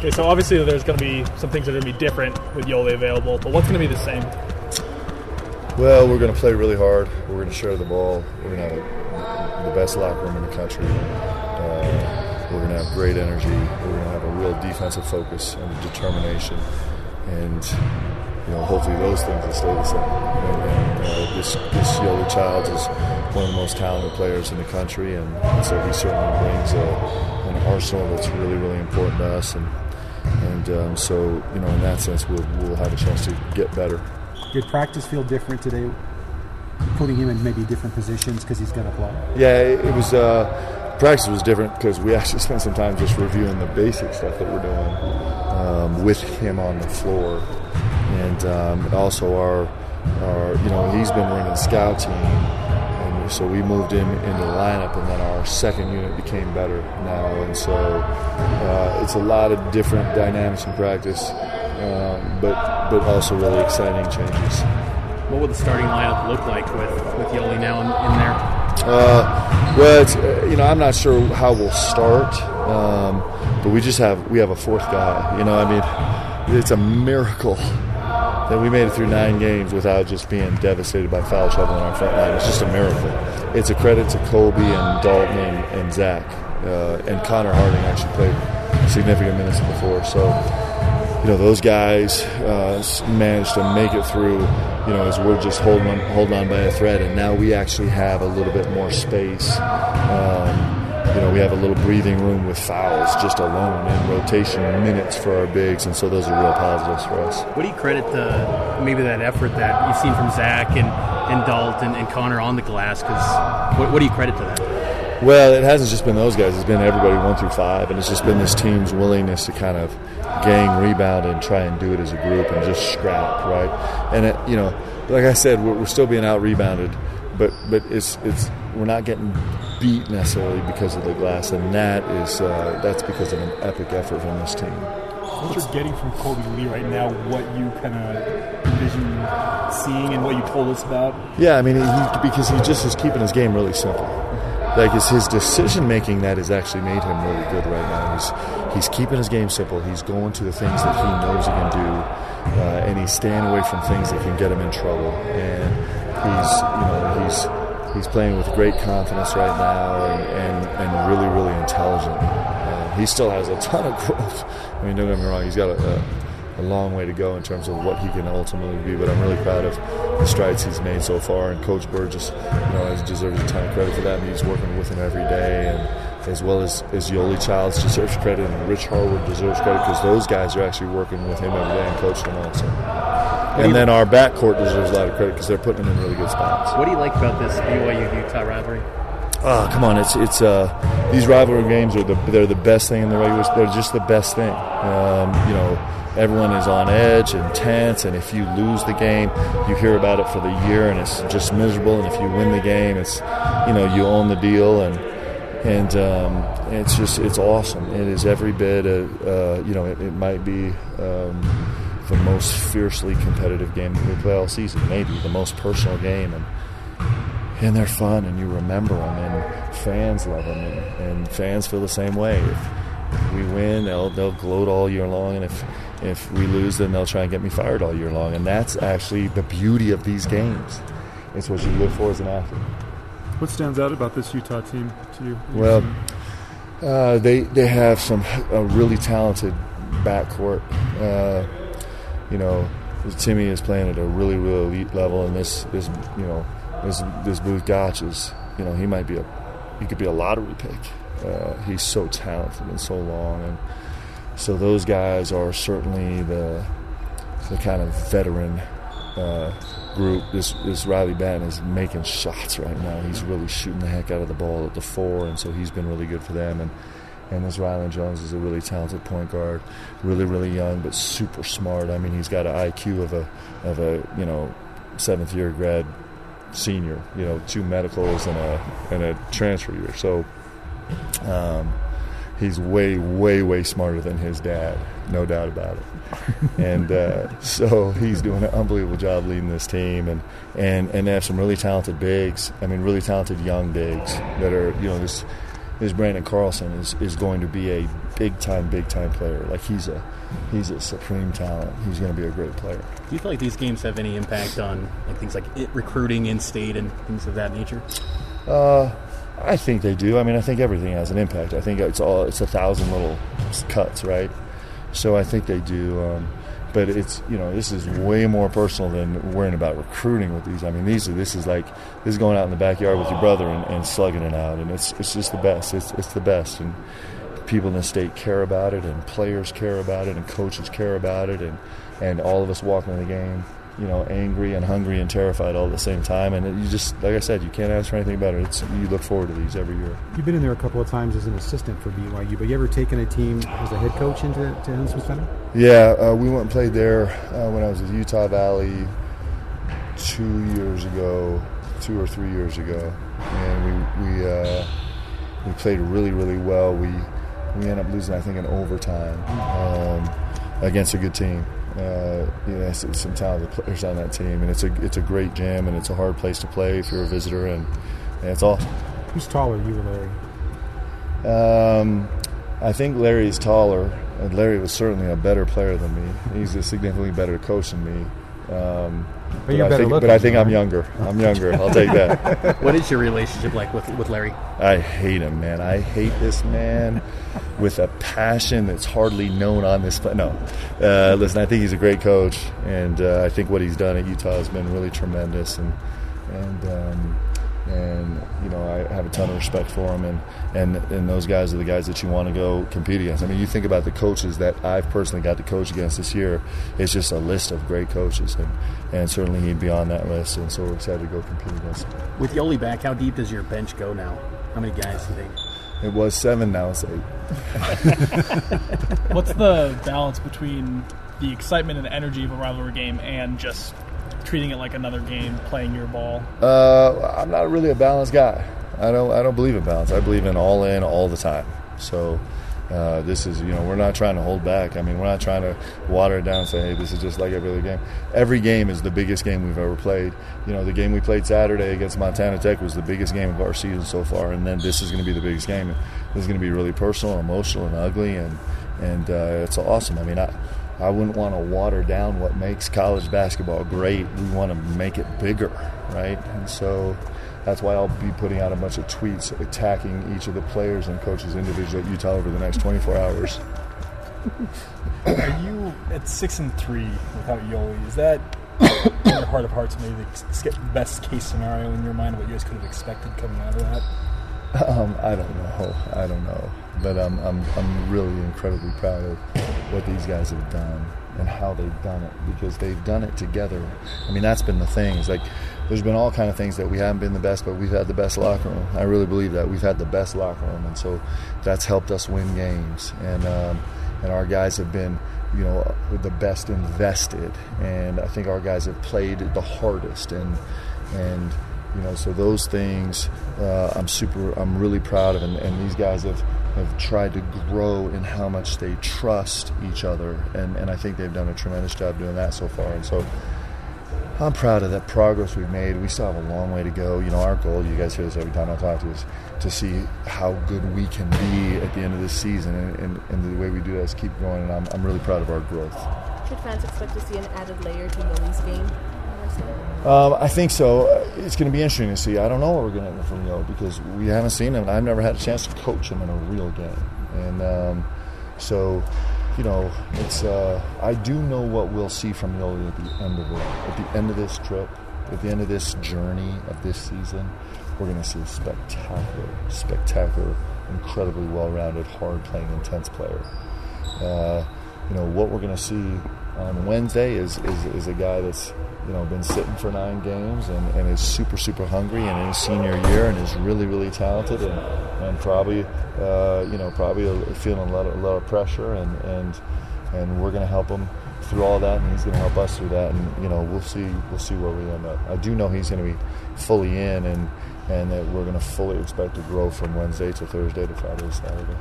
Okay, so obviously there's going to be some things that are going to be different with Yoeli available, but what's going to be the same? Well, we're going to play really hard. We're going to share the ball. We're going to have the best locker room in the country. Uh, we're going to have great energy. We're going to have a real defensive focus and determination. And you know, hopefully those things will stay the same. And, and uh, this this Yoeli Childs is one of the most talented players in the country, and, and so he certainly brings a, an arsenal that's really really important to us. And and um, so you know, in that sense, we'll we'll have a chance to get better. Did practice feel different today? Putting him in maybe different positions because he's going to play. Yeah, it, it was. Uh, practice was different because we actually spent some time just reviewing the basic stuff that we're doing um, with him on the floor and um, also our, our, you know, he's been running scout team, so we moved him into the lineup, and then our second unit became better now, and so uh, it's a lot of different dynamics in practice, um, but but also really exciting changes. What would the starting lineup look like with with Yoeli now in, in there? Uh, well, it's, uh, you know, I'm not sure how we'll start, um, but we just have we have a fourth guy. You know, I mean, it's a miracle that we made it through nine games without just being devastated by foul trouble on our front line. It's just a miracle. It's a credit to Kolby and Dalton and, and Zach. Uh, and Connor Harding actually played significant minutes before. So, you know, those guys uh, managed to make it through, you know, as we're just holding on, holding on by a thread. And now we actually have a little bit more space. Um, you know, we have a little breathing room with fouls just alone in rotation minutes for our bigs, and so those are real positives for us. What do you credit the maybe that effort that you've seen from Zach and, and Dalton and Connor on the glass? Because what, what do you credit to that? Well, it hasn't just been those guys. It's been everybody one through five, and it's just been this team's willingness to kind of gang rebound and try and do it as a group and just scrap, right? And it, you know, like I said, we're, we're still being out rebounded, but but it's it's we're not getting beat necessarily because of the glass, and that is uh, that's because of an epic effort from this team. What you're getting from Kolby Lee right now, what you kind of envision seeing, and what you told us about. Yeah, I mean, he, because he just is keeping his game really simple. Like it's his decision making that has actually made him really good right now. He's he's keeping his game simple. He's going to the things that he knows he can do, uh, and he's staying away from things that can get him in trouble. And he's you know he's he's playing with great confidence right now and, and, and really, really intelligent. Uh, he still has a ton of growth. I mean, don't get me wrong, he's got a, a, a, long way to go in terms of what he can ultimately be, but I'm really proud of the strides he's made so far. And Coach Burgess, you know, deserves a ton of credit for that. And he's working with him every day. And, as well as, as Yoeli Childs deserves credit and Rich Harwood deserves credit because those guys are actually working with him every day and coaching him also. And then our backcourt deserves a lot of credit because they're putting them in really good spots. What do you like about this BYU Utah rivalry? Oh, come on! It's it's uh, these rivalry games are the they're the best thing in the regular. They're just the best thing. Um, you know, everyone is on edge and tense, and if you lose the game, you hear about it for the year, and it's just miserable. And if you win the game, it's you know you own the deal, and and um, it's just it's awesome. It is every bit. Of, uh, you know, it, it might be. Um, the most fiercely competitive game that we play all season, maybe the most personal game, and and they're fun, and you remember them, and fans love them, and, and fans feel the same way. If, if we win, they'll they'll gloat all year long, and if if we lose, then they'll try and get me fired all year long, and that's actually the beauty of these games. It's what you live for as an athlete. What stands out about this Utah team to you? Well, uh, they they have some a really talented backcourt. Uh, you know, Timmy is playing at a really, really elite level, and this, this, you know, this this Both Gach is, you know, he might be a, he could be a lottery pick. Uh, he's so talented and so long, and so those guys are certainly the the kind of veteran uh, group. This this Riley Battin is making shots right now. He's really shooting the heck out of the ball at the four, and so he's been really good for them. And and this Rylan Jones is a really talented point guard, really really young but super smart. I mean, he's got an IQ of a of a you know seventh year grad senior. You know, two medicals and a and a transfer year. So. Um, he's way, way, way smarter than his dad, no doubt about it. and uh, so he's doing an unbelievable job leading this team, and and and they have some really talented bigs. I mean, really talented young bigs that are you know this is Branden Carlson is, is going to be a big time, big time player. Like he's a he's a supreme talent. He's going to be a great player. Do you feel like these games have any impact on like things like it, recruiting in state and things of that nature? Uh, I think they do. I mean, I think everything has an impact. I think it's all it's a thousand little cuts, right? So I think they do. Um, but it's you know this is way more personal than worrying about recruiting with these. I mean, these are this is like this is going out in the backyard with your brother and, and slugging it out, and it's it's just the best. It's it's the best, and people in the state care about it, and players care about it, and coaches care about it, and and all of us walking in the game you know, angry and hungry and terrified all at the same time. And you just, like I said, you can't ask for anything better. It's you look forward to these every year. You've been in there a couple of times as an assistant for BYU, but you ever taken a team as a head coach into to Huntsman Center? Yeah, uh, we went and played there uh, when I was at Utah Valley two years ago, two or three years ago, and we we uh, we played really really well. We we ended up losing, I think, in overtime um, against a good team uh, you know, some talented players on that team, and it's a it's a great gym, and it's a hard place to play if you're a visitor, and, and it's awesome. Who's taller, you or Larry? Um, I think Larry's taller. And Larry was certainly a better player than me. He's a significantly better coach than me. Um, but, but, I think. But I think I'm younger. I'm younger. I'll take that. what is your relationship like with with Larry? I hate him, man. I hate this man with a passion that's hardly known on this. But no, uh, listen, I think he's a great coach, and uh, I think what he's done at Utah has been really tremendous. And and um, and you know I have a ton of respect for them, and and and those guys are the guys that you want to go compete against. I mean, you think about the coaches that I've personally got to coach against this year. It's just a list of great coaches, and and certainly he'd be on that list. And so we're excited to go compete against him. With Yoeli back, how deep does your bench go now? How many guys do you think? It was seven, now it's eight. What's the balance between the excitement and the energy of a rivalry game and just treating it like another game, playing your ball? Uh, I'm not really a balanced guy. I don't. I don't believe in balance. I believe in all in all the time. So. Uh, this is, you know, we're not trying to hold back. I mean, we're not trying to water it down and say, hey, this is just like every other game. Every game is the biggest game we've ever played. You know, the game we played Saturday against Montana Tech was the biggest game of our season so far, and then this is going to be the biggest game. This is going to be really personal, emotional, and ugly, and and uh, it's awesome. I mean, I. I wouldn't want to water down what makes college basketball great. We want to make it bigger, right? And so that's why I'll be putting out a bunch of tweets attacking each of the players and coaches individually at Utah over the next 24 hours. Are you at six and three without Yoeli? Is that in your heart of hearts maybe the best case scenario in your mind? What you guys could have expected coming out of that? Um, I don't know. I don't know. But I'm, I'm, I'm really incredibly proud of what these guys have done and how they've done it because they've done it together. I mean, that's been the thing. It's like there's been all kind of things that we haven't been the best, but we've had the best locker room. I really believe that we've had the best locker room, and so that's helped us win games. And um, and our guys have been, you know, the best invested, and I think our guys have played the hardest, and and you know, so those things uh, I'm super, I'm really proud of, and, and these guys have have tried to grow in how much they trust each other, and, and I think they've done a tremendous job doing that so far. And so I'm proud of that progress we've made. We still have a long way to go. You know, our goal, you guys hear this every time I talk to you, is to see how good we can be at the end of this season, and, and, and the way we do that is keep going. And I'm, I'm really proud of our growth. Should fans expect to see an added layer to Yoeli's game? Um, I think so. It's going to be interesting to see. I don't know what we're going to get from Yo because we haven't seen him. I've never had a chance to coach him in a real game, and um, so you know, it's. Uh, I do know what we'll see from Yoeli at the end of it. At the end of this trip, at the end of this journey of this season, we're going to see a spectacular, spectacular, incredibly well-rounded, hard-playing, intense player. Uh, you know what we're going to see on Wednesday is, is, is a guy that's you know been sitting for nine games and, and is super super hungry and in his senior year and is really really talented and, and probably uh, you know probably feeling a lot of, a lot of pressure and and and we're going to help him through all that and he's going to help us through that and you know we'll see we'll see where we end up. I do know he's going to be fully in and and that we're going to fully expect to grow from Wednesday to Thursday to Friday to Saturday.